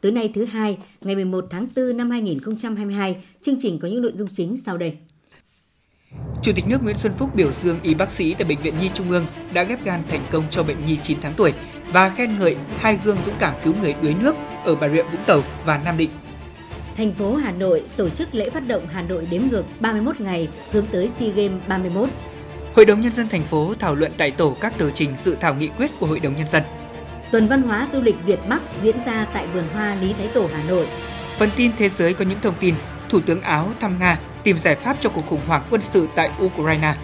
Tối nay thứ hai, ngày 11 tháng 4 năm 2022, chương trình có những nội dung chính sau đây. Chủ tịch nước Nguyễn Xuân Phúc biểu dương y bác sĩ tại Bệnh viện Nhi Trung ương đã ghép gan thành công cho bệnh nhi 9 tháng tuổi và khen ngợi hai gương dũng cảm cứu người đuối nước ở Bà Rịa Vũng Tàu và Nam Định. Thành phố Hà Nội tổ chức lễ phát động Hà Nội đếm ngược 31 ngày hướng tới SEA Games 31. Hội đồng Nhân dân thành phố thảo luận tại tổ các tờ trình dự thảo nghị quyết của Hội đồng Nhân dân. Tuần văn hóa du lịch Việt Bắc diễn ra tại vườn hoa Lý Thái Tổ Hà Nội. Phần tin thế giới có những thông tin Thủ tướng Áo thăm Nga tìm giải pháp cho cuộc khủng hoảng quân sự tại Ukraine.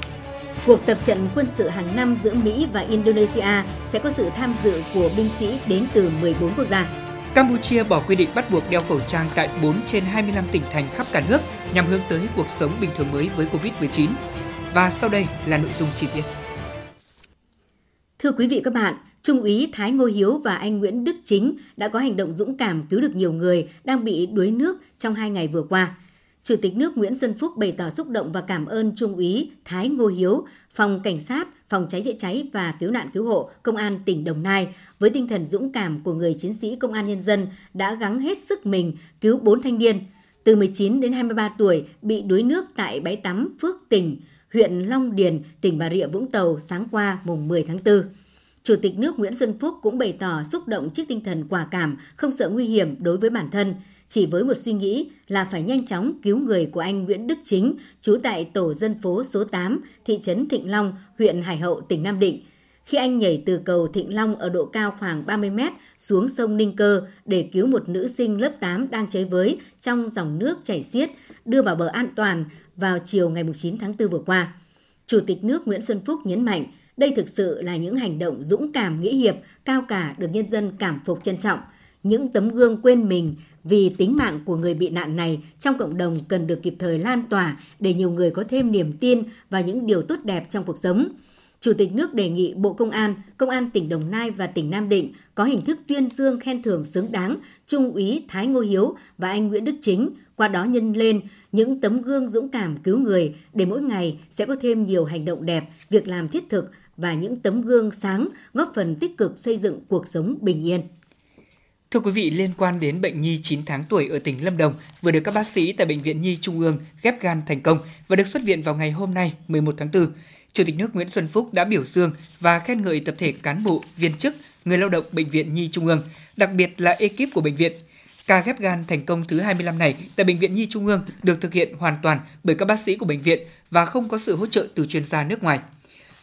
Cuộc tập trận quân sự hàng năm giữa Mỹ và Indonesia sẽ có sự tham dự của binh sĩ đến từ 14 quốc gia. Campuchia bỏ quy định bắt buộc đeo khẩu trang tại 4 trên 25 tỉnh thành khắp cả nước nhằm hướng tới cuộc sống bình thường mới với Covid-19. Và sau đây là nội dung chi tiết. Thưa quý vị các bạn, Trung úy Thái Ngô Hiếu và anh Nguyễn Đức Chính đã có hành động dũng cảm cứu được nhiều người đang bị đuối nước trong hai ngày vừa qua. Chủ tịch nước Nguyễn Xuân Phúc bày tỏ xúc động và cảm ơn Trung úy Thái Ngô Hiếu, Phòng Cảnh sát, Phòng cháy chữa cháy và Cứu nạn Cứu hộ Công an tỉnh Đồng Nai với tinh thần dũng cảm của người chiến sĩ Công an Nhân dân đã gắng hết sức mình cứu bốn thanh niên từ 19 đến 23 tuổi bị đuối nước tại bãi tắm Phước Tỉnh, huyện Long Điền, tỉnh Bà Rịa Vũng Tàu sáng qua mùng 10 tháng 4. Chủ tịch nước Nguyễn Xuân Phúc cũng bày tỏ xúc động trước tinh thần quả cảm, không sợ nguy hiểm đối với bản thân, chỉ với một suy nghĩ là phải nhanh chóng cứu người của anh Nguyễn Đức Chính, trú tại tổ dân phố số 8, thị trấn Thịnh Long, huyện Hải Hậu, tỉnh Nam Định. Khi anh nhảy từ cầu Thịnh Long ở độ cao khoảng 30 mét xuống sông Ninh Cơ để cứu một nữ sinh lớp 8 đang chơi với trong dòng nước chảy xiết, đưa vào bờ an toàn vào chiều ngày 9 tháng 4 vừa qua. Chủ tịch nước Nguyễn Xuân Phúc nhấn mạnh, đây thực sự là những hành động dũng cảm nghĩa hiệp, cao cả được nhân dân cảm phục trân trọng. Những tấm gương quên mình vì tính mạng của người bị nạn này trong cộng đồng cần được kịp thời lan tỏa để nhiều người có thêm niềm tin và những điều tốt đẹp trong cuộc sống. Chủ tịch nước đề nghị Bộ Công an, Công an tỉnh Đồng Nai và tỉnh Nam Định có hình thức tuyên dương khen thưởng xứng đáng Trung úy Thái Ngô Hiếu và anh Nguyễn Đức Chính, qua đó nhân lên những tấm gương dũng cảm cứu người để mỗi ngày sẽ có thêm nhiều hành động đẹp, việc làm thiết thực và những tấm gương sáng góp phần tích cực xây dựng cuộc sống bình yên. Thưa quý vị, liên quan đến bệnh nhi 9 tháng tuổi ở tỉnh Lâm Đồng vừa được các bác sĩ tại Bệnh viện Nhi Trung ương ghép gan thành công và được xuất viện vào ngày hôm nay 11 tháng 4, Chủ tịch nước Nguyễn Xuân Phúc đã biểu dương và khen ngợi tập thể cán bộ, viên chức, người lao động Bệnh viện Nhi Trung ương, đặc biệt là ekip của bệnh viện. Ca ghép gan thành công thứ 25 này tại Bệnh viện Nhi Trung ương được thực hiện hoàn toàn bởi các bác sĩ của bệnh viện và không có sự hỗ trợ từ chuyên gia nước ngoài.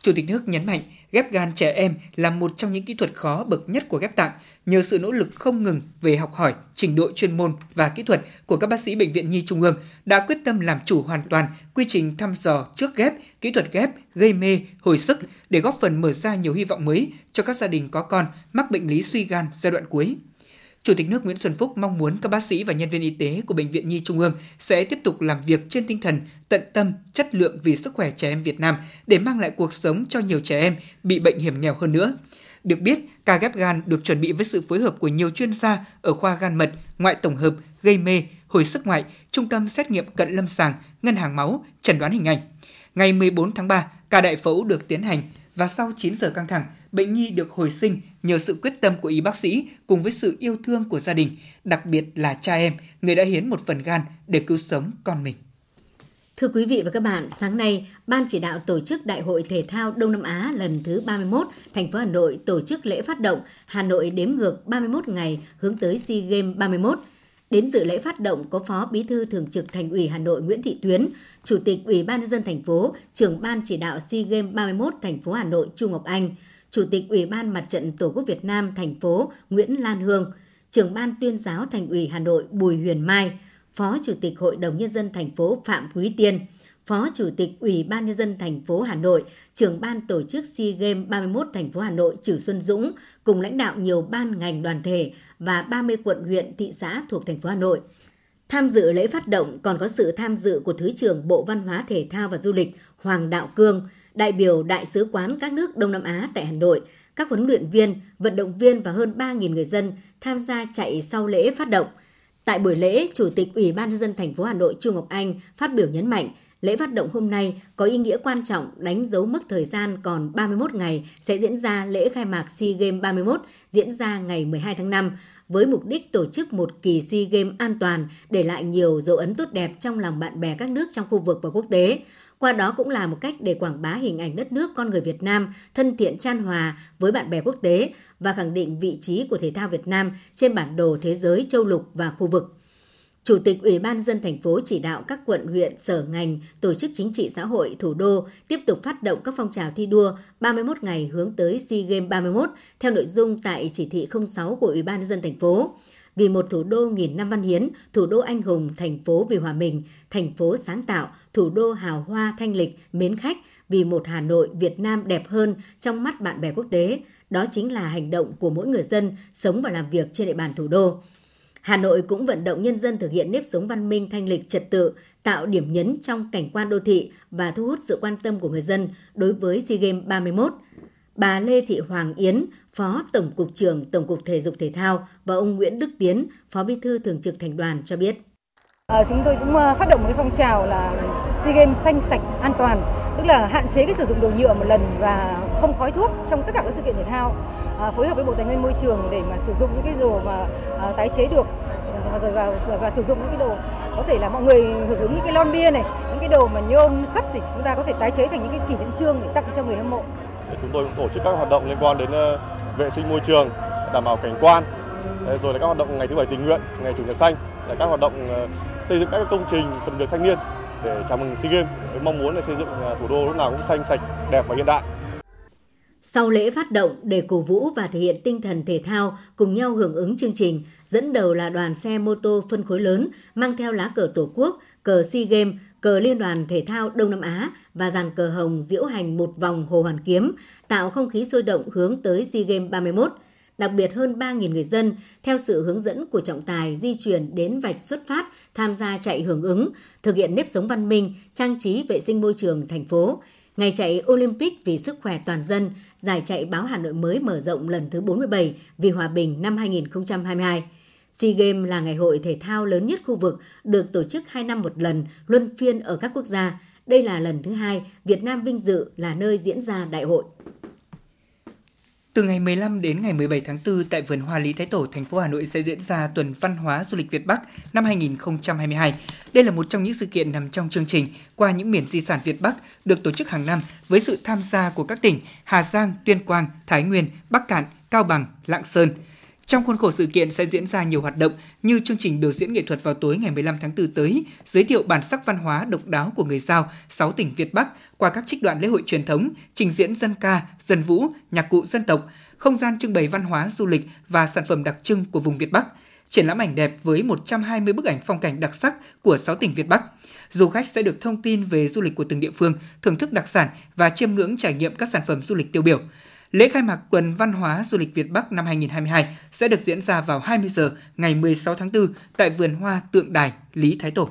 Chủ tịch nước nhấn mạnh ghép gan trẻ em là một trong những kỹ thuật khó bậc nhất của ghép tạng nhờ sự nỗ lực không ngừng về học hỏi, trình độ chuyên môn và kỹ thuật của các bác sĩ bệnh viện Nhi Trung ương đã quyết tâm làm chủ hoàn toàn quy trình thăm dò trước ghép, kỹ thuật ghép, gây mê, hồi sức để góp phần mở ra nhiều hy vọng mới cho các gia đình có con mắc bệnh lý suy gan giai đoạn cuối. Chủ tịch nước Nguyễn Xuân Phúc mong muốn các bác sĩ và nhân viên y tế của Bệnh viện Nhi Trung ương sẽ tiếp tục làm việc trên tinh thần tận tâm, chất lượng vì sức khỏe trẻ em Việt Nam để mang lại cuộc sống cho nhiều trẻ em bị bệnh hiểm nghèo hơn nữa. Được biết, ca ghép gan được chuẩn bị với sự phối hợp của nhiều chuyên gia ở khoa gan mật, ngoại tổng hợp, gây mê, hồi sức ngoại, trung tâm xét nghiệm cận lâm sàng, ngân hàng máu, chẩn đoán hình ảnh. Ngày 14 tháng 3, ca đại phẫu được tiến hành và sau 9 giờ căng thẳng, bệnh nhi được hồi sinh nhờ sự quyết tâm của y bác sĩ cùng với sự yêu thương của gia đình, đặc biệt là cha em, người đã hiến một phần gan để cứu sống con mình. Thưa quý vị và các bạn, sáng nay, Ban chỉ đạo tổ chức Đại hội Thể thao Đông Nam Á lần thứ 31, thành phố Hà Nội tổ chức lễ phát động Hà Nội đếm ngược 31 ngày hướng tới SEA Games 31. Đến dự lễ phát động có Phó Bí thư Thường trực Thành ủy Hà Nội Nguyễn Thị Tuyến, Chủ tịch Ủy ban nhân dân thành phố, trưởng Ban chỉ đạo SEA Games 31 thành phố Hà Nội Trung Ngọc Anh, Chủ tịch Ủy ban Mặt trận Tổ quốc Việt Nam thành phố Nguyễn Lan Hương, trưởng ban tuyên giáo Thành ủy Hà Nội Bùi Huyền Mai, Phó Chủ tịch Hội đồng nhân dân thành phố Phạm Quý Tiên, Phó Chủ tịch Ủy ban nhân dân thành phố Hà Nội, trưởng ban tổ chức SEA Games 31 thành phố Hà Nội Trử Xuân Dũng cùng lãnh đạo nhiều ban ngành đoàn thể và 30 quận huyện thị xã thuộc thành phố Hà Nội. Tham dự lễ phát động còn có sự tham dự của Thứ trưởng Bộ Văn hóa Thể thao và Du lịch Hoàng Đạo Cương, đại biểu Đại sứ quán các nước Đông Nam Á tại Hà Nội, các huấn luyện viên, vận động viên và hơn 3.000 người dân tham gia chạy sau lễ phát động. Tại buổi lễ, Chủ tịch Ủy ban nhân dân thành phố Hà Nội Trung Ngọc Anh phát biểu nhấn mạnh, lễ phát động hôm nay có ý nghĩa quan trọng đánh dấu mức thời gian còn 31 ngày sẽ diễn ra lễ khai mạc SEA Games 31 diễn ra ngày 12 tháng 5 với mục đích tổ chức một kỳ SEA Games an toàn, để lại nhiều dấu ấn tốt đẹp trong lòng bạn bè các nước trong khu vực và quốc tế. Qua đó cũng là một cách để quảng bá hình ảnh đất nước con người Việt Nam, thân thiện chan hòa với bạn bè quốc tế và khẳng định vị trí của thể thao Việt Nam trên bản đồ thế giới châu lục và khu vực. Chủ tịch Ủy ban dân thành phố chỉ đạo các quận, huyện, sở ngành, tổ chức chính trị xã hội thủ đô tiếp tục phát động các phong trào thi đua 31 ngày hướng tới SEA Games 31 theo nội dung tại chỉ thị 06 của Ủy ban dân thành phố vì một thủ đô nghìn năm văn hiến, thủ đô anh hùng, thành phố vì hòa bình, thành phố sáng tạo, thủ đô hào hoa thanh lịch, mến khách, vì một Hà Nội Việt Nam đẹp hơn trong mắt bạn bè quốc tế. Đó chính là hành động của mỗi người dân sống và làm việc trên địa bàn thủ đô. Hà Nội cũng vận động nhân dân thực hiện nếp sống văn minh thanh lịch trật tự, tạo điểm nhấn trong cảnh quan đô thị và thu hút sự quan tâm của người dân đối với SEA Games 31. Bà Lê Thị Hoàng Yến, Phó Tổng cục trưởng Tổng cục Thể dục Thể thao và ông Nguyễn Đức Tiến, Phó Bí thư Thường trực Thành đoàn cho biết. À, chúng tôi cũng à, phát động một cái phong trào là SEA Games xanh sạch an toàn, tức là hạn chế cái sử dụng đồ nhựa một lần và không khói thuốc trong tất cả các sự kiện thể thao. À, phối hợp với Bộ Tài nguyên Môi trường để mà sử dụng những cái đồ mà à, tái chế được và, và, và, và sử dụng những cái đồ có thể là mọi người hưởng ứng những cái lon bia này, những cái đồ mà nhôm sắt thì chúng ta có thể tái chế thành những cái kỷ niệm trương để tặng cho người hâm mộ. Chúng tôi cũng tổ chức các hoạt động liên quan đến ờ, vệ sinh môi trường, đảm bảo cảnh quan, rồi là các hoạt động ngày thứ bảy tình nguyện, ngày chủ nhật xanh, là các hoạt động ờ, xây dựng các công trình phần việc thanh niên để chào mừng SEA Games với mong muốn là xây dựng ờ, thủ đô lúc nào cũng xanh sạch, đẹp và hiện đại. Sau lễ phát động để cổ vũ và thể hiện tinh thần thể thao cùng nhau hưởng ứng chương trình, dẫn đầu là đoàn xe mô tô phân khối lớn mang theo lá cờ Tổ quốc, cờ SEA Games, cờ Liên đoàn Thể thao Đông Nam Á và dàn cờ hồng diễu hành một vòng Hồ Hoàn Kiếm, tạo không khí sôi động hướng tới SEA Games 31 đặc biệt hơn 3.000 người dân theo sự hướng dẫn của trọng tài di chuyển đến vạch xuất phát tham gia chạy hưởng ứng, thực hiện nếp sống văn minh, trang trí vệ sinh môi trường thành phố. Ngày chạy Olympic vì sức khỏe toàn dân, giải chạy báo Hà Nội mới mở rộng lần thứ 47 vì hòa bình năm 2022. SEA Games là ngày hội thể thao lớn nhất khu vực, được tổ chức 2 năm một lần, luân phiên ở các quốc gia. Đây là lần thứ hai Việt Nam vinh dự là nơi diễn ra đại hội. Từ ngày 15 đến ngày 17 tháng 4 tại vườn hoa Lý Thái Tổ, thành phố Hà Nội sẽ diễn ra tuần văn hóa du lịch Việt Bắc năm 2022. Đây là một trong những sự kiện nằm trong chương trình qua những miền di sản Việt Bắc được tổ chức hàng năm với sự tham gia của các tỉnh Hà Giang, Tuyên Quang, Thái Nguyên, Bắc Cạn, Cao Bằng, Lạng Sơn – trong khuôn khổ sự kiện sẽ diễn ra nhiều hoạt động như chương trình biểu diễn nghệ thuật vào tối ngày 15 tháng 4 tới, giới thiệu bản sắc văn hóa độc đáo của người Giao, 6 tỉnh Việt Bắc qua các trích đoạn lễ hội truyền thống, trình diễn dân ca, dân vũ, nhạc cụ dân tộc, không gian trưng bày văn hóa du lịch và sản phẩm đặc trưng của vùng Việt Bắc, triển lãm ảnh đẹp với 120 bức ảnh phong cảnh đặc sắc của 6 tỉnh Việt Bắc. Du khách sẽ được thông tin về du lịch của từng địa phương, thưởng thức đặc sản và chiêm ngưỡng trải nghiệm các sản phẩm du lịch tiêu biểu. Lễ khai mạc tuần văn hóa du lịch Việt Bắc năm 2022 sẽ được diễn ra vào 20 giờ ngày 16 tháng 4 tại vườn hoa tượng đài, Lý Thái Tổ.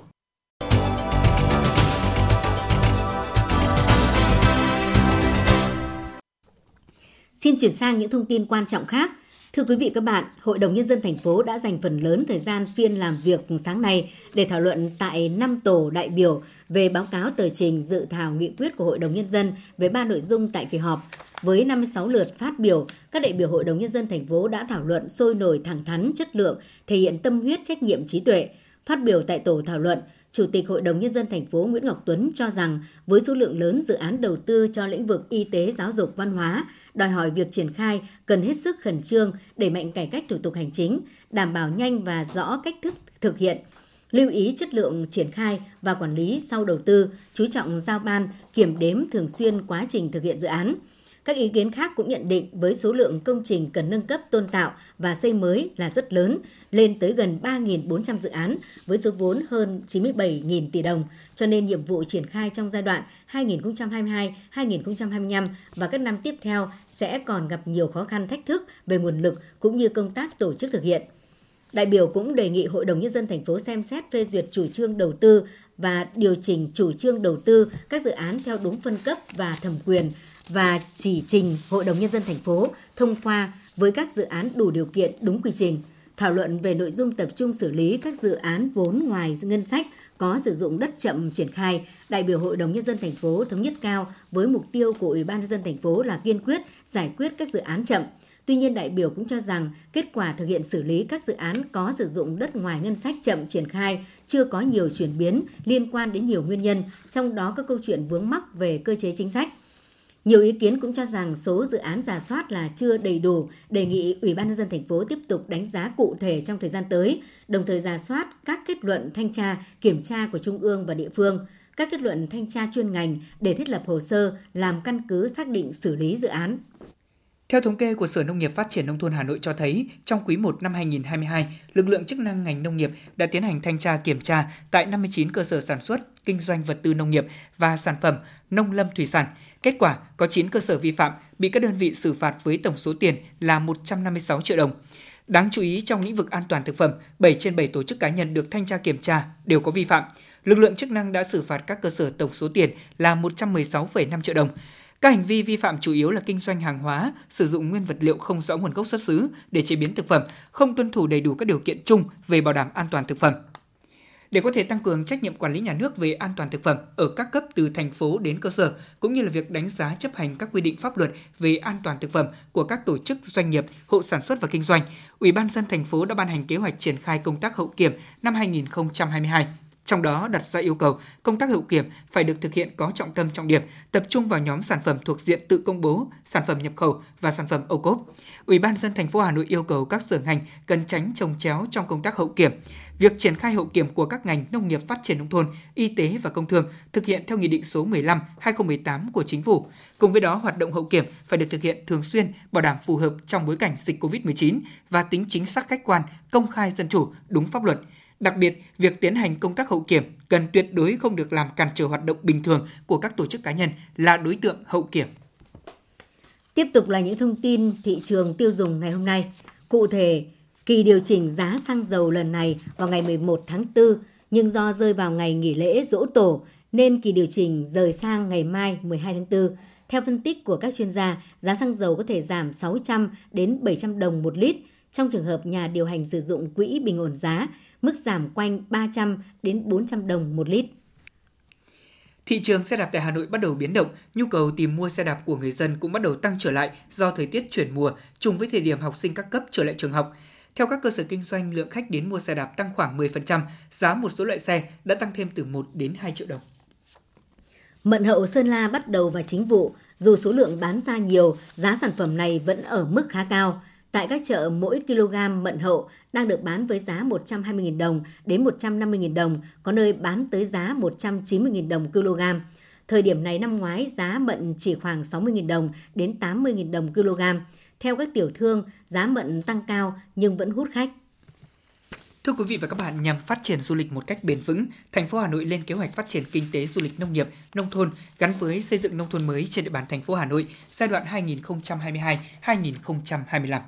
Xin chuyển sang những thông tin quan trọng khác. Thưa quý vị các bạn, Hội đồng Nhân dân thành phố đã dành phần lớn thời gian phiên làm việc sáng nay để thảo luận tại 5 tổ đại biểu về báo cáo tờ trình dự thảo nghị quyết của Hội đồng Nhân dân về ba nội dung tại kỳ họp với 56 lượt phát biểu, các đại biểu Hội đồng Nhân dân thành phố đã thảo luận sôi nổi thẳng thắn chất lượng, thể hiện tâm huyết trách nhiệm trí tuệ. Phát biểu tại tổ thảo luận, Chủ tịch Hội đồng Nhân dân thành phố Nguyễn Ngọc Tuấn cho rằng với số lượng lớn dự án đầu tư cho lĩnh vực y tế, giáo dục, văn hóa, đòi hỏi việc triển khai cần hết sức khẩn trương, đẩy mạnh cải cách thủ tục hành chính, đảm bảo nhanh và rõ cách thức thực hiện, lưu ý chất lượng triển khai và quản lý sau đầu tư, chú trọng giao ban, kiểm đếm thường xuyên quá trình thực hiện dự án – các ý kiến khác cũng nhận định với số lượng công trình cần nâng cấp tôn tạo và xây mới là rất lớn, lên tới gần 3.400 dự án với số vốn hơn 97.000 tỷ đồng, cho nên nhiệm vụ triển khai trong giai đoạn 2022-2025 và các năm tiếp theo sẽ còn gặp nhiều khó khăn thách thức về nguồn lực cũng như công tác tổ chức thực hiện. Đại biểu cũng đề nghị Hội đồng Nhân dân thành phố xem xét phê duyệt chủ trương đầu tư và điều chỉnh chủ trương đầu tư các dự án theo đúng phân cấp và thẩm quyền và chỉ trình Hội đồng Nhân dân thành phố thông qua với các dự án đủ điều kiện đúng quy trình. Thảo luận về nội dung tập trung xử lý các dự án vốn ngoài ngân sách có sử dụng đất chậm triển khai, đại biểu Hội đồng nhân dân thành phố thống nhất cao với mục tiêu của Ủy ban nhân dân thành phố là kiên quyết giải quyết các dự án chậm. Tuy nhiên đại biểu cũng cho rằng kết quả thực hiện xử lý các dự án có sử dụng đất ngoài ngân sách chậm triển khai chưa có nhiều chuyển biến liên quan đến nhiều nguyên nhân, trong đó có câu chuyện vướng mắc về cơ chế chính sách. Nhiều ý kiến cũng cho rằng số dự án giả soát là chưa đầy đủ, đề nghị Ủy ban nhân dân thành phố tiếp tục đánh giá cụ thể trong thời gian tới, đồng thời giả soát các kết luận thanh tra, kiểm tra của trung ương và địa phương, các kết luận thanh tra chuyên ngành để thiết lập hồ sơ làm căn cứ xác định xử lý dự án. Theo thống kê của Sở Nông nghiệp Phát triển Nông thôn Hà Nội cho thấy, trong quý 1 năm 2022, lực lượng chức năng ngành nông nghiệp đã tiến hành thanh tra kiểm tra tại 59 cơ sở sản xuất, kinh doanh vật tư nông nghiệp và sản phẩm nông lâm thủy sản. Kết quả, có 9 cơ sở vi phạm bị các đơn vị xử phạt với tổng số tiền là 156 triệu đồng. Đáng chú ý trong lĩnh vực an toàn thực phẩm, 7 trên 7 tổ chức cá nhân được thanh tra kiểm tra đều có vi phạm. Lực lượng chức năng đã xử phạt các cơ sở tổng số tiền là 116,5 triệu đồng. Các hành vi vi phạm chủ yếu là kinh doanh hàng hóa, sử dụng nguyên vật liệu không rõ nguồn gốc xuất xứ để chế biến thực phẩm, không tuân thủ đầy đủ các điều kiện chung về bảo đảm an toàn thực phẩm. Để có thể tăng cường trách nhiệm quản lý nhà nước về an toàn thực phẩm ở các cấp từ thành phố đến cơ sở, cũng như là việc đánh giá chấp hành các quy định pháp luật về an toàn thực phẩm của các tổ chức doanh nghiệp, hộ sản xuất và kinh doanh, Ủy ban dân thành phố đã ban hành kế hoạch triển khai công tác hậu kiểm năm 2022 trong đó đặt ra yêu cầu công tác hậu kiểm phải được thực hiện có trọng tâm trọng điểm, tập trung vào nhóm sản phẩm thuộc diện tự công bố, sản phẩm nhập khẩu và sản phẩm ô cốp. Ủy ban dân thành phố Hà Nội yêu cầu các sở ngành cần tránh trồng chéo trong công tác hậu kiểm. Việc triển khai hậu kiểm của các ngành nông nghiệp phát triển nông thôn, y tế và công thương thực hiện theo Nghị định số 15/2018 của Chính phủ. Cùng với đó, hoạt động hậu kiểm phải được thực hiện thường xuyên, bảo đảm phù hợp trong bối cảnh dịch COVID-19 và tính chính xác khách quan, công khai dân chủ, đúng pháp luật – Đặc biệt, việc tiến hành công tác hậu kiểm cần tuyệt đối không được làm cản trở hoạt động bình thường của các tổ chức cá nhân là đối tượng hậu kiểm. Tiếp tục là những thông tin thị trường tiêu dùng ngày hôm nay. Cụ thể, kỳ điều chỉnh giá xăng dầu lần này vào ngày 11 tháng 4, nhưng do rơi vào ngày nghỉ lễ dỗ tổ nên kỳ điều chỉnh rời sang ngày mai 12 tháng 4. Theo phân tích của các chuyên gia, giá xăng dầu có thể giảm 600 đến 700 đồng một lít trong trường hợp nhà điều hành sử dụng quỹ bình ổn giá mức giảm quanh 300 đến 400 đồng một lít. Thị trường xe đạp tại Hà Nội bắt đầu biến động, nhu cầu tìm mua xe đạp của người dân cũng bắt đầu tăng trở lại do thời tiết chuyển mùa, trùng với thời điểm học sinh các cấp trở lại trường học. Theo các cơ sở kinh doanh, lượng khách đến mua xe đạp tăng khoảng 10%, giá một số loại xe đã tăng thêm từ 1 đến 2 triệu đồng. Mận hậu Sơn La bắt đầu vào chính vụ, dù số lượng bán ra nhiều, giá sản phẩm này vẫn ở mức khá cao. Tại các chợ, mỗi kg mận hậu đang được bán với giá 120.000 đồng đến 150.000 đồng, có nơi bán tới giá 190.000 đồng kg. Thời điểm này năm ngoái, giá mận chỉ khoảng 60.000 đồng đến 80.000 đồng kg. Theo các tiểu thương, giá mận tăng cao nhưng vẫn hút khách. Thưa quý vị và các bạn, nhằm phát triển du lịch một cách bền vững, thành phố Hà Nội lên kế hoạch phát triển kinh tế du lịch nông nghiệp, nông thôn gắn với xây dựng nông thôn mới trên địa bàn thành phố Hà Nội giai đoạn 2022-2025.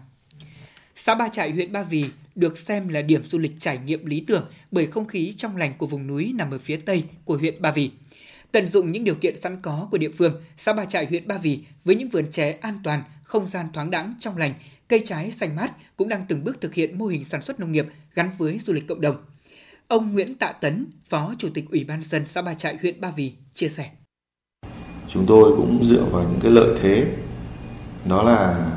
Xã Ba Trại, huyện Ba Vì được xem là điểm du lịch trải nghiệm lý tưởng bởi không khí trong lành của vùng núi nằm ở phía tây của huyện Ba Vì. Tận dụng những điều kiện sẵn có của địa phương, xã Ba Trại, huyện Ba Vì với những vườn chè an toàn, không gian thoáng đãng trong lành, cây trái xanh mát cũng đang từng bước thực hiện mô hình sản xuất nông nghiệp gắn với du lịch cộng đồng. Ông Nguyễn Tạ Tấn, Phó Chủ tịch Ủy ban dân xã Ba Trại, huyện Ba Vì chia sẻ. Chúng tôi cũng dựa vào những cái lợi thế đó là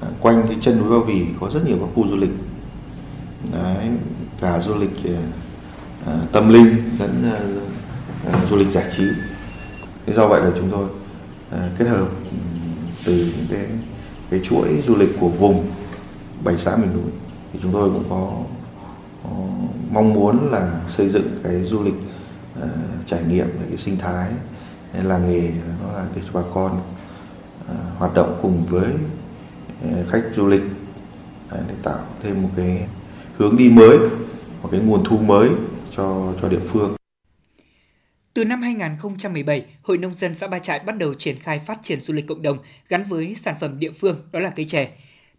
à, quanh cái chân núi Ba Vì có rất nhiều các khu du lịch Đấy, cả du lịch à, à, tâm linh lẫn À, du lịch giải trí do vậy là chúng tôi à, kết hợp ừ, từ những cái cái chuỗi du lịch của vùng bảy xã miền núi thì chúng tôi cũng có, có mong muốn là xây dựng cái du lịch uh, trải nghiệm cái sinh thái làng nghề nó là để cho bà con uh, hoạt động cùng với khách du lịch để tạo thêm một cái hướng đi mới, một cái nguồn thu mới cho cho địa phương. Từ năm 2017, Hội Nông dân xã Ba Trại bắt đầu triển khai phát triển du lịch cộng đồng gắn với sản phẩm địa phương đó là cây chè.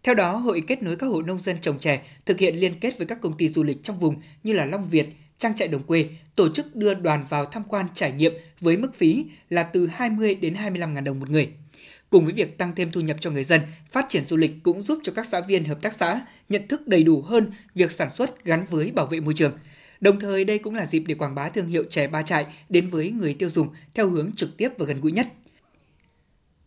Theo đó, hội kết nối các hộ nông dân trồng chè thực hiện liên kết với các công ty du lịch trong vùng như là Long Việt, trang trại đồng quê, tổ chức đưa đoàn vào tham quan trải nghiệm với mức phí là từ 20 đến 25 ngàn đồng một người. Cùng với việc tăng thêm thu nhập cho người dân, phát triển du lịch cũng giúp cho các xã viên hợp tác xã nhận thức đầy đủ hơn việc sản xuất gắn với bảo vệ môi trường. Đồng thời đây cũng là dịp để quảng bá thương hiệu chè ba trại đến với người tiêu dùng theo hướng trực tiếp và gần gũi nhất.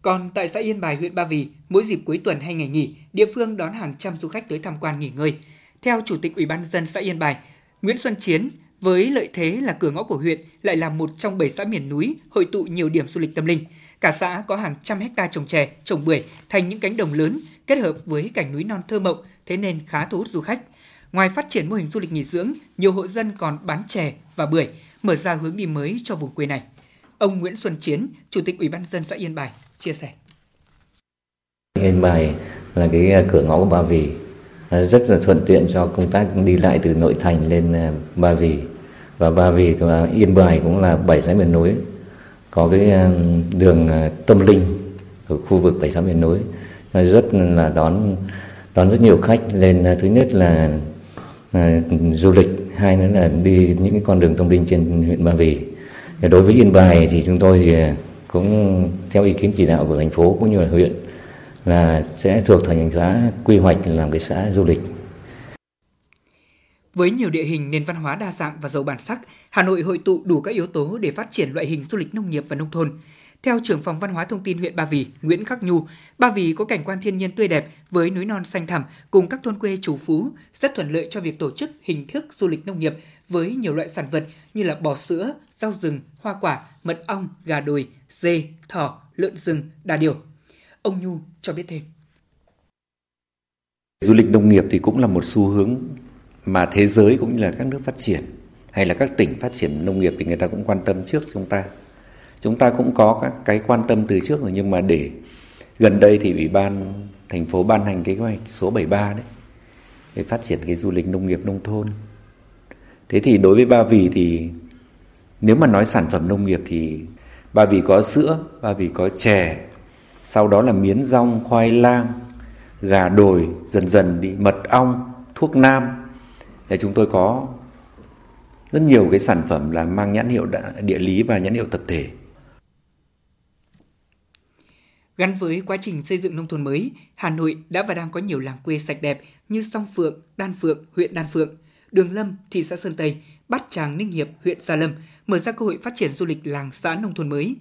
Còn tại xã Yên Bài, huyện Ba Vì, mỗi dịp cuối tuần hay ngày nghỉ, địa phương đón hàng trăm du khách tới tham quan nghỉ ngơi. Theo Chủ tịch Ủy ban dân xã Yên Bài, Nguyễn Xuân Chiến, với lợi thế là cửa ngõ của huyện, lại là một trong bảy xã miền núi hội tụ nhiều điểm du lịch tâm linh. Cả xã có hàng trăm hecta trồng chè, trồng bưởi thành những cánh đồng lớn kết hợp với cảnh núi non thơ mộng, thế nên khá thu hút du khách. Ngoài phát triển mô hình du lịch nghỉ dưỡng, nhiều hộ dân còn bán chè và bưởi, mở ra hướng đi mới cho vùng quê này. Ông Nguyễn Xuân Chiến, Chủ tịch Ủy ban dân xã Yên Bài chia sẻ. Yên Bài là cái à, cửa ngõ của Ba Vì, à, rất là thuận tiện cho công tác đi lại từ nội thành lên à, Ba Vì. Và Ba Vì và Yên Bài cũng là bảy xã miền núi, có cái đường tâm linh ở khu vực bảy xã miền núi rất là đón đón rất nhiều khách lên thứ nhất là, à, du lịch hai nữa là đi những cái con đường tâm linh trên huyện Ba Vì đối với Yên Bài thì chúng tôi thì cũng theo ý kiến chỉ đạo của thành phố cũng như là huyện là sẽ thuộc thành hóa quy hoạch làm cái xã du lịch. Với nhiều địa hình nền văn hóa đa dạng và giàu bản sắc, Hà Nội hội tụ đủ các yếu tố để phát triển loại hình du lịch nông nghiệp và nông thôn. Theo trưởng phòng văn hóa thông tin huyện Ba Vì, Nguyễn Khắc Nhu, Ba Vì có cảnh quan thiên nhiên tươi đẹp với núi non xanh thẳm cùng các thôn quê chủ phú, rất thuận lợi cho việc tổ chức hình thức du lịch nông nghiệp với nhiều loại sản vật như là bò sữa, rau rừng, hoa quả, mật ong, gà đồi, dê, thỏ, lợn rừng, đà điểu. Ông Nhu cho biết thêm. Du lịch nông nghiệp thì cũng là một xu hướng mà thế giới cũng như là các nước phát triển hay là các tỉnh phát triển nông nghiệp thì người ta cũng quan tâm trước chúng ta. Chúng ta cũng có các cái quan tâm từ trước rồi nhưng mà để gần đây thì Ủy ban thành phố ban hành kế hoạch số 73 đấy để phát triển cái du lịch nông nghiệp nông thôn. Thế thì đối với Ba Vì thì nếu mà nói sản phẩm nông nghiệp thì Ba Vì có sữa, Ba Vì có chè, sau đó là miến rong, khoai lang, gà đồi, dần dần đi mật ong, thuốc nam. Để chúng tôi có rất nhiều cái sản phẩm là mang nhãn hiệu địa lý và nhãn hiệu tập thể. Gắn với quá trình xây dựng nông thôn mới, Hà Nội đã và đang có nhiều làng quê sạch đẹp như Song Phượng, Đan Phượng, huyện Đan Phượng, Đường Lâm, thị xã Sơn Tây, Bát Tràng, Ninh Hiệp, huyện Gia Lâm, mở ra cơ hội phát triển du lịch làng xã nông thôn mới.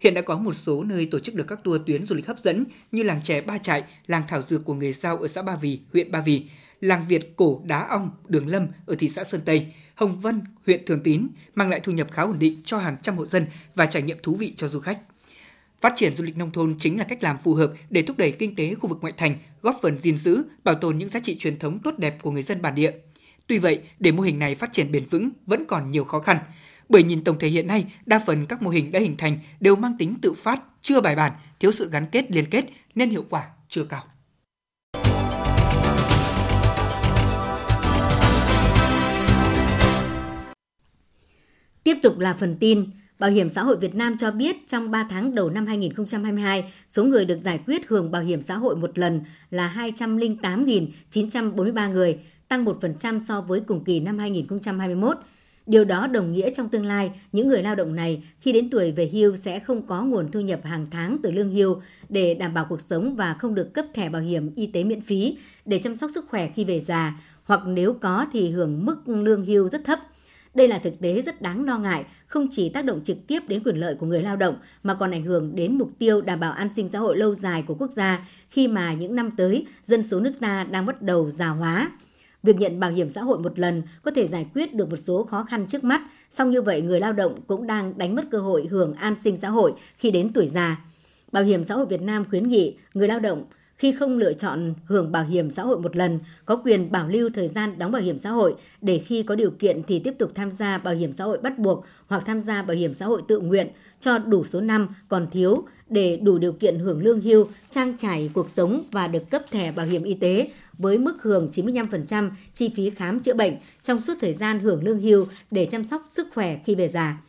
Hiện đã có một số nơi tổ chức được các tour tuyến du lịch hấp dẫn như làng trẻ Ba Trại, làng thảo dược của người Giao ở xã Ba Vì, huyện Ba Vì, làng Việt cổ Đá Ong, Đường Lâm ở thị xã Sơn Tây, Hồng Vân, huyện Thường Tín, mang lại thu nhập khá ổn định cho hàng trăm hộ dân và trải nghiệm thú vị cho du khách. Phát triển du lịch nông thôn chính là cách làm phù hợp để thúc đẩy kinh tế khu vực ngoại thành, góp phần gìn giữ, bảo tồn những giá trị truyền thống tốt đẹp của người dân bản địa. Tuy vậy, để mô hình này phát triển bền vững vẫn còn nhiều khó khăn. Bởi nhìn tổng thể hiện nay, đa phần các mô hình đã hình thành đều mang tính tự phát, chưa bài bản, thiếu sự gắn kết liên kết nên hiệu quả chưa cao. Tiếp tục là phần tin, Bảo hiểm xã hội Việt Nam cho biết trong 3 tháng đầu năm 2022, số người được giải quyết hưởng bảo hiểm xã hội một lần là 208.943 người, tăng 1% so với cùng kỳ năm 2021. Điều đó đồng nghĩa trong tương lai, những người lao động này khi đến tuổi về hưu sẽ không có nguồn thu nhập hàng tháng từ lương hưu để đảm bảo cuộc sống và không được cấp thẻ bảo hiểm y tế miễn phí để chăm sóc sức khỏe khi về già, hoặc nếu có thì hưởng mức lương hưu rất thấp. Đây là thực tế rất đáng lo ngại, không chỉ tác động trực tiếp đến quyền lợi của người lao động mà còn ảnh hưởng đến mục tiêu đảm bảo an sinh xã hội lâu dài của quốc gia khi mà những năm tới dân số nước ta đang bắt đầu già hóa. Việc nhận bảo hiểm xã hội một lần có thể giải quyết được một số khó khăn trước mắt, song như vậy người lao động cũng đang đánh mất cơ hội hưởng an sinh xã hội khi đến tuổi già. Bảo hiểm xã hội Việt Nam khuyến nghị người lao động khi không lựa chọn hưởng bảo hiểm xã hội một lần có quyền bảo lưu thời gian đóng bảo hiểm xã hội để khi có điều kiện thì tiếp tục tham gia bảo hiểm xã hội bắt buộc hoặc tham gia bảo hiểm xã hội tự nguyện cho đủ số năm còn thiếu để đủ điều kiện hưởng lương hưu, trang trải cuộc sống và được cấp thẻ bảo hiểm y tế với mức hưởng 95% chi phí khám chữa bệnh trong suốt thời gian hưởng lương hưu để chăm sóc sức khỏe khi về già.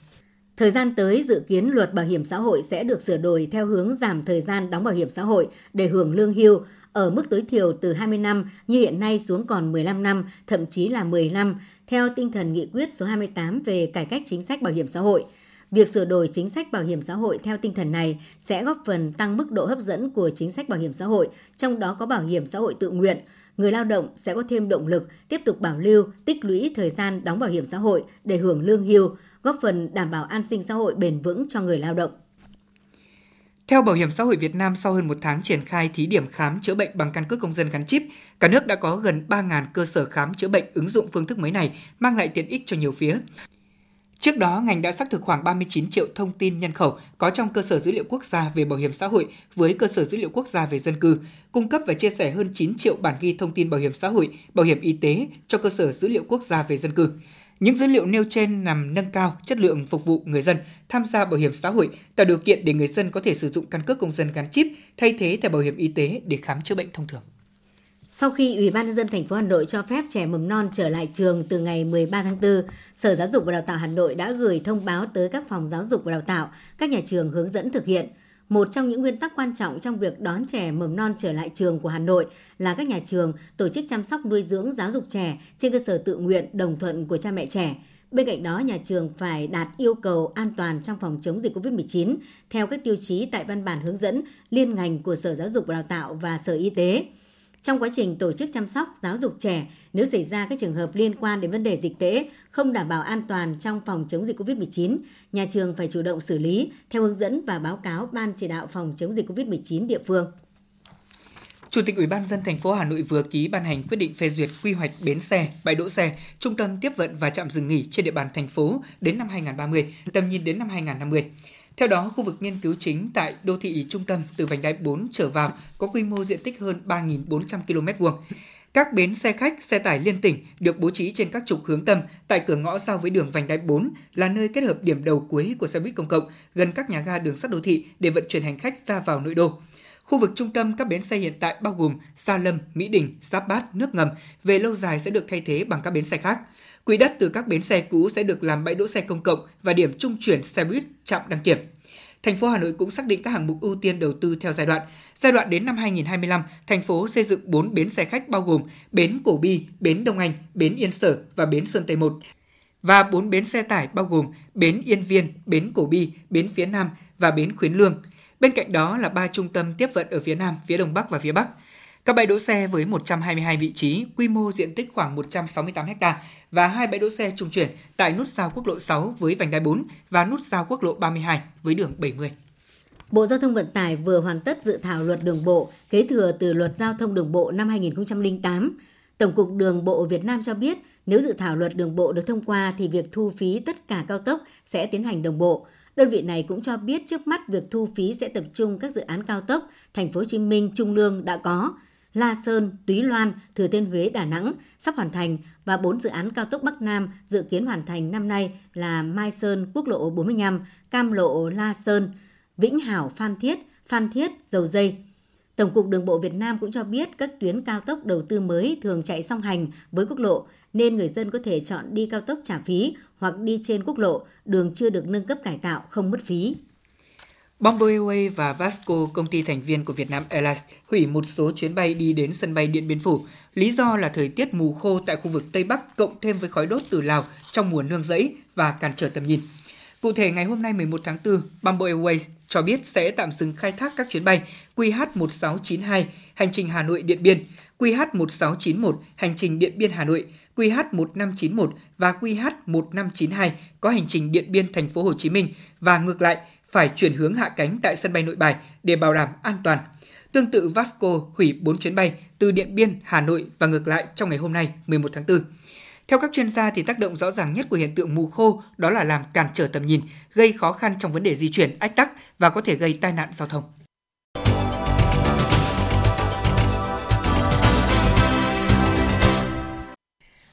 Thời gian tới dự kiến luật bảo hiểm xã hội sẽ được sửa đổi theo hướng giảm thời gian đóng bảo hiểm xã hội để hưởng lương hưu ở mức tối thiểu từ 20 năm như hiện nay xuống còn 15 năm, thậm chí là 10 năm, theo tinh thần nghị quyết số 28 về cải cách chính sách bảo hiểm xã hội. Việc sửa đổi chính sách bảo hiểm xã hội theo tinh thần này sẽ góp phần tăng mức độ hấp dẫn của chính sách bảo hiểm xã hội, trong đó có bảo hiểm xã hội tự nguyện. Người lao động sẽ có thêm động lực tiếp tục bảo lưu, tích lũy thời gian đóng bảo hiểm xã hội để hưởng lương hưu, góp phần đảm bảo an sinh xã hội bền vững cho người lao động. Theo Bảo hiểm xã hội Việt Nam, sau hơn một tháng triển khai thí điểm khám chữa bệnh bằng căn cước công dân gắn chip, cả nước đã có gần 3.000 cơ sở khám chữa bệnh ứng dụng phương thức mới này, mang lại tiện ích cho nhiều phía. Trước đó, ngành đã xác thực khoảng 39 triệu thông tin nhân khẩu có trong cơ sở dữ liệu quốc gia về bảo hiểm xã hội với cơ sở dữ liệu quốc gia về dân cư, cung cấp và chia sẻ hơn 9 triệu bản ghi thông tin bảo hiểm xã hội, bảo hiểm y tế cho cơ sở dữ liệu quốc gia về dân cư. Những dữ liệu nêu trên nhằm nâng cao chất lượng phục vụ người dân tham gia bảo hiểm xã hội, tạo điều kiện để người dân có thể sử dụng căn cước công dân gắn chip thay thế thẻ bảo hiểm y tế để khám chữa bệnh thông thường. Sau khi Ủy ban nhân dân thành phố Hà Nội cho phép trẻ mầm non trở lại trường từ ngày 13 tháng 4, Sở Giáo dục và Đào tạo Hà Nội đã gửi thông báo tới các phòng giáo dục và đào tạo, các nhà trường hướng dẫn thực hiện. Một trong những nguyên tắc quan trọng trong việc đón trẻ mầm non trở lại trường của Hà Nội là các nhà trường tổ chức chăm sóc nuôi dưỡng giáo dục trẻ trên cơ sở tự nguyện đồng thuận của cha mẹ trẻ. Bên cạnh đó, nhà trường phải đạt yêu cầu an toàn trong phòng chống dịch COVID-19 theo các tiêu chí tại văn bản hướng dẫn liên ngành của Sở Giáo dục và Đào tạo và Sở Y tế. Trong quá trình tổ chức chăm sóc, giáo dục trẻ, nếu xảy ra các trường hợp liên quan đến vấn đề dịch tễ, không đảm bảo an toàn trong phòng chống dịch COVID-19, nhà trường phải chủ động xử lý theo hướng dẫn và báo cáo Ban chỉ đạo phòng chống dịch COVID-19 địa phương. Chủ tịch Ủy ban dân thành phố Hà Nội vừa ký ban hành quyết định phê duyệt quy hoạch bến xe, bãi đỗ xe, trung tâm tiếp vận và trạm dừng nghỉ trên địa bàn thành phố đến năm 2030, tầm nhìn đến năm 2050. Theo đó, khu vực nghiên cứu chính tại đô thị trung tâm từ vành đai 4 trở vào có quy mô diện tích hơn 3.400 km vuông. Các bến xe khách, xe tải liên tỉnh được bố trí trên các trục hướng tâm tại cửa ngõ giao với đường vành đai 4 là nơi kết hợp điểm đầu cuối của xe buýt công cộng gần các nhà ga đường sắt đô thị để vận chuyển hành khách ra vào nội đô. Khu vực trung tâm các bến xe hiện tại bao gồm Sa Lâm, Mỹ Đình, Giáp Bát, Nước Ngầm về lâu dài sẽ được thay thế bằng các bến xe khác. Quỹ đất từ các bến xe cũ sẽ được làm bãi đỗ xe công cộng và điểm trung chuyển xe buýt trạm đăng kiểm. Thành phố Hà Nội cũng xác định các hạng mục ưu tiên đầu tư theo giai đoạn. Giai đoạn đến năm 2025, thành phố xây dựng 4 bến xe khách bao gồm bến Cổ Bi, bến Đông Anh, bến Yên Sở và bến Sơn Tây 1 và 4 bến xe tải bao gồm bến Yên Viên, bến Cổ Bi, bến phía Nam và bến Khuyến Lương. Bên cạnh đó là ba trung tâm tiếp vận ở phía Nam, phía Đông Bắc và phía Bắc. Các bãi đỗ xe với 122 vị trí, quy mô diện tích khoảng 168 ha và hai bãi đỗ xe trung chuyển tại nút giao quốc lộ 6 với vành đai 4 và nút giao quốc lộ 32 với đường 70. Bộ Giao thông Vận tải vừa hoàn tất dự thảo luật đường bộ kế thừa từ luật giao thông đường bộ năm 2008. Tổng cục Đường bộ Việt Nam cho biết nếu dự thảo luật đường bộ được thông qua thì việc thu phí tất cả cao tốc sẽ tiến hành đồng bộ. Đơn vị này cũng cho biết trước mắt việc thu phí sẽ tập trung các dự án cao tốc Thành phố Hồ Chí Minh Trung Lương đã có, La Sơn, Túy Loan, Thừa Thiên Huế, Đà Nẵng sắp hoàn thành và 4 dự án cao tốc Bắc Nam dự kiến hoàn thành năm nay là Mai Sơn, Quốc lộ 45, Cam Lộ, La Sơn, Vĩnh Hảo, Phan Thiết, Phan Thiết, Dầu Dây. Tổng cục Đường bộ Việt Nam cũng cho biết các tuyến cao tốc đầu tư mới thường chạy song hành với quốc lộ nên người dân có thể chọn đi cao tốc trả phí hoặc đi trên quốc lộ, đường chưa được nâng cấp cải tạo không mất phí. Bamboo Airways và Vasco, công ty thành viên của Vietnam Airlines, hủy một số chuyến bay đi đến sân bay Điện Biên Phủ. Lý do là thời tiết mù khô tại khu vực Tây Bắc cộng thêm với khói đốt từ Lào trong mùa nương rẫy và cản trở tầm nhìn. Cụ thể, ngày hôm nay 11 tháng 4, Bamboo Airways cho biết sẽ tạm dừng khai thác các chuyến bay QH1692 hành trình Hà Nội Điện Biên, QH1691 hành trình Điện Biên Hà Nội, QH1591 và QH1592 có hành trình Điện Biên thành phố Hồ Chí Minh và ngược lại phải chuyển hướng hạ cánh tại sân bay Nội Bài để bảo đảm an toàn. Tương tự Vasco hủy 4 chuyến bay từ Điện Biên, Hà Nội và ngược lại trong ngày hôm nay 11 tháng 4. Theo các chuyên gia thì tác động rõ ràng nhất của hiện tượng mù khô đó là làm cản trở tầm nhìn, gây khó khăn trong vấn đề di chuyển, ách tắc và có thể gây tai nạn giao thông.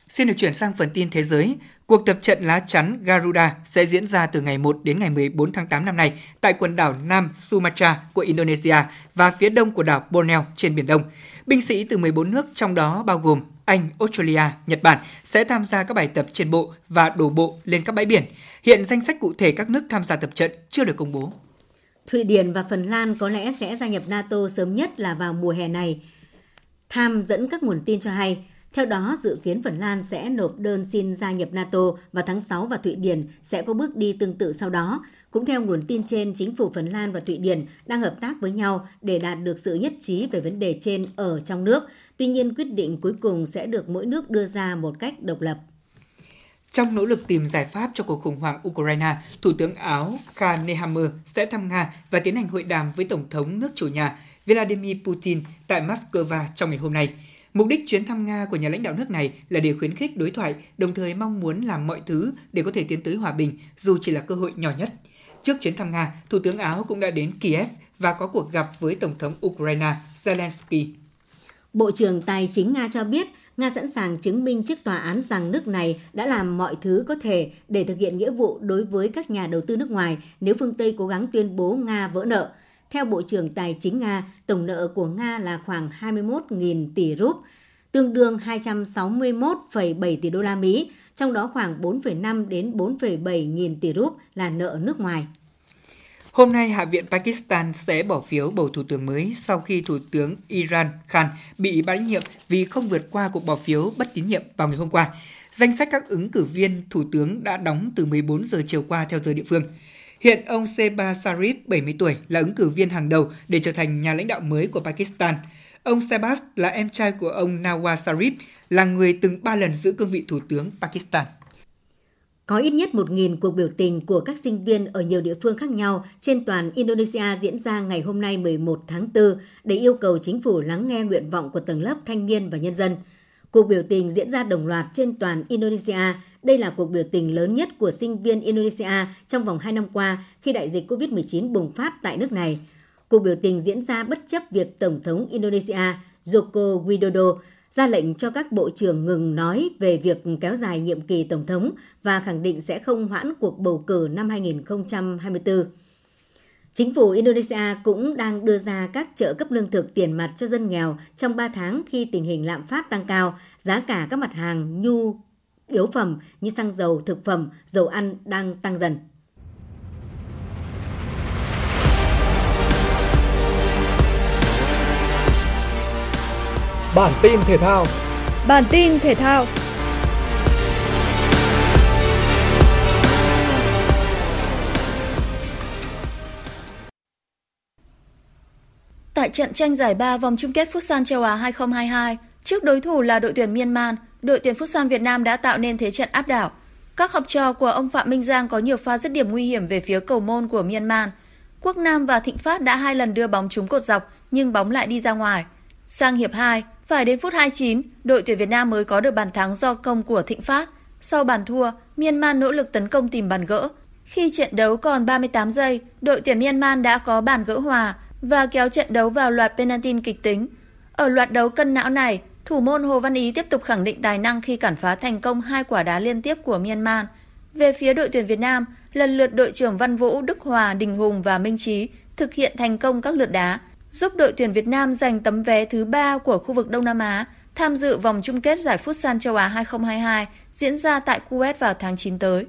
Xin được chuyển sang phần tin thế giới. Cuộc tập trận lá chắn Garuda sẽ diễn ra từ ngày 1 đến ngày 14 tháng 8 năm nay tại quần đảo Nam Sumatra của Indonesia và phía đông của đảo Borneo trên Biển Đông. Binh sĩ từ 14 nước trong đó bao gồm Anh, Australia, Nhật Bản sẽ tham gia các bài tập trên bộ và đổ bộ lên các bãi biển. Hiện danh sách cụ thể các nước tham gia tập trận chưa được công bố. Thụy Điển và Phần Lan có lẽ sẽ gia nhập NATO sớm nhất là vào mùa hè này. Tham dẫn các nguồn tin cho hay, theo đó, dự kiến Phần Lan sẽ nộp đơn xin gia nhập NATO vào tháng 6 và Thụy Điển sẽ có bước đi tương tự sau đó. Cũng theo nguồn tin trên, chính phủ Phần Lan và Thụy Điển đang hợp tác với nhau để đạt được sự nhất trí về vấn đề trên ở trong nước. Tuy nhiên, quyết định cuối cùng sẽ được mỗi nước đưa ra một cách độc lập. Trong nỗ lực tìm giải pháp cho cuộc khủng hoảng Ukraine, Thủ tướng Áo Karl Nehammer sẽ thăm Nga và tiến hành hội đàm với Tổng thống nước chủ nhà Vladimir Putin tại Moscow trong ngày hôm nay. Mục đích chuyến thăm Nga của nhà lãnh đạo nước này là để khuyến khích đối thoại, đồng thời mong muốn làm mọi thứ để có thể tiến tới hòa bình, dù chỉ là cơ hội nhỏ nhất. Trước chuyến thăm Nga, Thủ tướng Áo cũng đã đến Kiev và có cuộc gặp với Tổng thống Ukraine Zelensky. Bộ trưởng Tài chính Nga cho biết Nga sẵn sàng chứng minh trước tòa án rằng nước này đã làm mọi thứ có thể để thực hiện nghĩa vụ đối với các nhà đầu tư nước ngoài nếu phương Tây cố gắng tuyên bố Nga vỡ nợ. Theo Bộ trưởng Tài chính Nga, tổng nợ của Nga là khoảng 21.000 tỷ rúp, tương đương 261,7 tỷ đô la Mỹ, trong đó khoảng 4,5 đến 4,7 nghìn tỷ rúp là nợ nước ngoài. Hôm nay, Hạ viện Pakistan sẽ bỏ phiếu bầu thủ tướng mới sau khi Thủ tướng Iran Khan bị bãi nhiệm vì không vượt qua cuộc bỏ phiếu bất tín nhiệm vào ngày hôm qua. Danh sách các ứng cử viên thủ tướng đã đóng từ 14 giờ chiều qua theo giờ địa phương. Hiện ông Seba Sharif, 70 tuổi, là ứng cử viên hàng đầu để trở thành nhà lãnh đạo mới của Pakistan. Ông Sebas là em trai của ông Nawaz Sharif, là người từng ba lần giữ cương vị thủ tướng Pakistan. Có ít nhất 1.000 cuộc biểu tình của các sinh viên ở nhiều địa phương khác nhau trên toàn Indonesia diễn ra ngày hôm nay 11 tháng 4 để yêu cầu chính phủ lắng nghe nguyện vọng của tầng lớp thanh niên và nhân dân. Cuộc biểu tình diễn ra đồng loạt trên toàn Indonesia. Đây là cuộc biểu tình lớn nhất của sinh viên Indonesia trong vòng 2 năm qua khi đại dịch COVID-19 bùng phát tại nước này. Cuộc biểu tình diễn ra bất chấp việc Tổng thống Indonesia Joko Widodo ra lệnh cho các bộ trưởng ngừng nói về việc kéo dài nhiệm kỳ Tổng thống và khẳng định sẽ không hoãn cuộc bầu cử năm 2024. Chính phủ Indonesia cũng đang đưa ra các trợ cấp lương thực tiền mặt cho dân nghèo trong 3 tháng khi tình hình lạm phát tăng cao, giá cả các mặt hàng nhu yếu phẩm như xăng dầu, thực phẩm, dầu ăn đang tăng dần. Bản tin thể thao. Bản tin thể thao Tại trận tranh giải ba vòng chung kết Futsal châu Á 2022, trước đối thủ là đội tuyển Myanmar, đội tuyển Futsal Việt Nam đã tạo nên thế trận áp đảo. Các học trò của ông Phạm Minh Giang có nhiều pha dứt điểm nguy hiểm về phía cầu môn của Myanmar. Quốc Nam và Thịnh Phát đã hai lần đưa bóng trúng cột dọc nhưng bóng lại đi ra ngoài. Sang hiệp 2, phải đến phút 29, đội tuyển Việt Nam mới có được bàn thắng do công của Thịnh Phát. Sau bàn thua, Myanmar nỗ lực tấn công tìm bàn gỡ. Khi trận đấu còn 38 giây, đội tuyển Myanmar đã có bàn gỡ hòa và kéo trận đấu vào loạt penalty kịch tính. Ở loạt đấu cân não này, thủ môn Hồ Văn Ý tiếp tục khẳng định tài năng khi cản phá thành công hai quả đá liên tiếp của Myanmar. Về phía đội tuyển Việt Nam, lần lượt đội trưởng Văn Vũ, Đức Hòa, Đình Hùng và Minh Trí thực hiện thành công các lượt đá, giúp đội tuyển Việt Nam giành tấm vé thứ ba của khu vực Đông Nam Á tham dự vòng chung kết giải Futsal châu Á 2022 diễn ra tại Kuwait vào tháng 9 tới.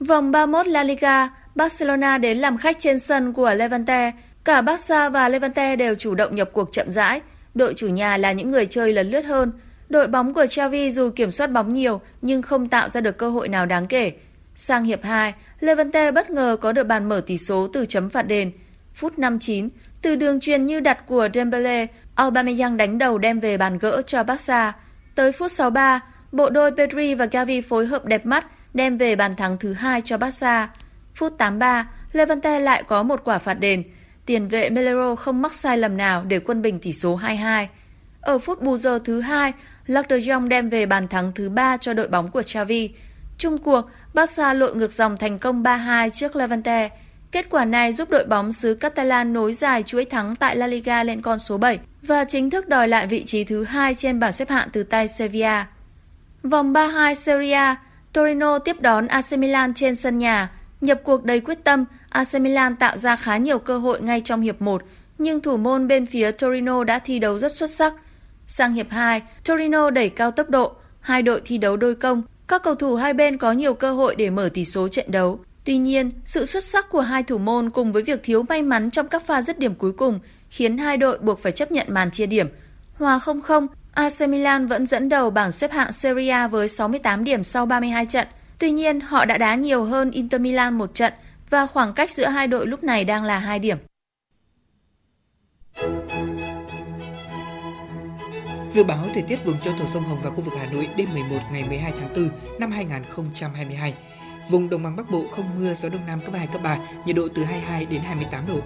Vòng 31 La Liga, Barcelona đến làm khách trên sân của Levante. Cả Barca và Levante đều chủ động nhập cuộc chậm rãi. Đội chủ nhà là những người chơi lấn lướt hơn. Đội bóng của Xavi dù kiểm soát bóng nhiều nhưng không tạo ra được cơ hội nào đáng kể. Sang hiệp 2, Levante bất ngờ có được bàn mở tỷ số từ chấm phạt đền. Phút 59, từ đường truyền như đặt của Dembele, Aubameyang đánh đầu đem về bàn gỡ cho Barca. Tới phút 63, bộ đôi Pedri và Gavi phối hợp đẹp mắt đem về bàn thắng thứ hai cho Barca. Phút 83, Levante lại có một quả phạt đền. Tiền vệ Melero không mắc sai lầm nào để quân bình tỷ số 2-2. Ở phút bù giờ thứ hai, Luc de Jong đem về bàn thắng thứ ba cho đội bóng của Xavi. Trung cuộc, Barca lội ngược dòng thành công 3-2 trước Levante. Kết quả này giúp đội bóng xứ Catalan nối dài chuỗi thắng tại La Liga lên con số 7 và chính thức đòi lại vị trí thứ hai trên bảng xếp hạng từ tay Sevilla. Vòng 32 Serie A, Torino tiếp đón AC Milan trên sân nhà. Nhập cuộc đầy quyết tâm, AC Milan tạo ra khá nhiều cơ hội ngay trong hiệp 1, nhưng thủ môn bên phía Torino đã thi đấu rất xuất sắc. Sang hiệp 2, Torino đẩy cao tốc độ, hai đội thi đấu đôi công, các cầu thủ hai bên có nhiều cơ hội để mở tỷ số trận đấu. Tuy nhiên, sự xuất sắc của hai thủ môn cùng với việc thiếu may mắn trong các pha dứt điểm cuối cùng khiến hai đội buộc phải chấp nhận màn chia điểm. Hòa 0-0, AC Milan vẫn dẫn đầu bảng xếp hạng Serie A với 68 điểm sau 32 trận. Tuy nhiên, họ đã đá nhiều hơn Inter Milan một trận và khoảng cách giữa hai đội lúc này đang là 2 điểm. Dự báo thời tiết vùng châu thổ sông Hồng và khu vực Hà Nội đêm 11 ngày 12 tháng 4 năm 2022. Vùng đồng bằng Bắc Bộ không mưa, gió đông nam cấp 2, cấp 3, nhiệt độ từ 22 đến 28 độ.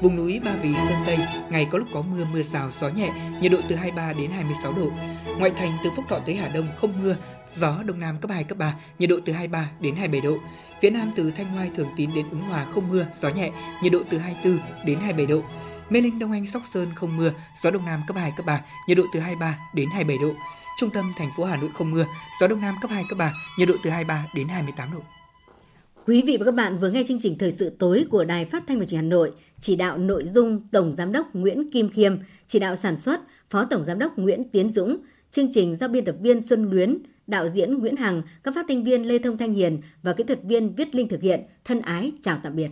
Vùng núi Ba Vì, Sơn Tây, ngày có lúc có mưa, mưa rào, gió nhẹ, nhiệt độ từ 23 đến 26 độ. Ngoại thành từ Phúc Thọ tới Hà Đông không mưa, gió đông nam cấp 2, cấp 3, nhiệt độ từ 23 đến 27 độ. Phía Nam từ Thanh Hoai, Thường Tín đến Ứng Hòa không mưa, gió nhẹ, nhiệt độ từ 24 đến 27 độ. Mê Linh, Đông Anh, Sóc Sơn không mưa, gió đông nam cấp 2, cấp 3, nhiệt độ từ 23 đến 27 độ. Trung tâm thành phố Hà Nội không mưa, gió đông nam cấp 2, cấp 3, nhiệt độ từ 23 đến 28 độ. Quý vị và các bạn vừa nghe chương trình thời sự tối của Đài Phát thanh và Truyền hình Hà Nội, chỉ đạo nội dung Tổng giám đốc Nguyễn Kim Khiêm, chỉ đạo sản xuất Phó Tổng giám đốc Nguyễn Tiến Dũng, chương trình do biên tập viên Xuân Luyến, đạo diễn Nguyễn Hằng, các phát thanh viên Lê Thông Thanh Hiền và kỹ thuật viên Viết Linh thực hiện. Thân ái chào tạm biệt.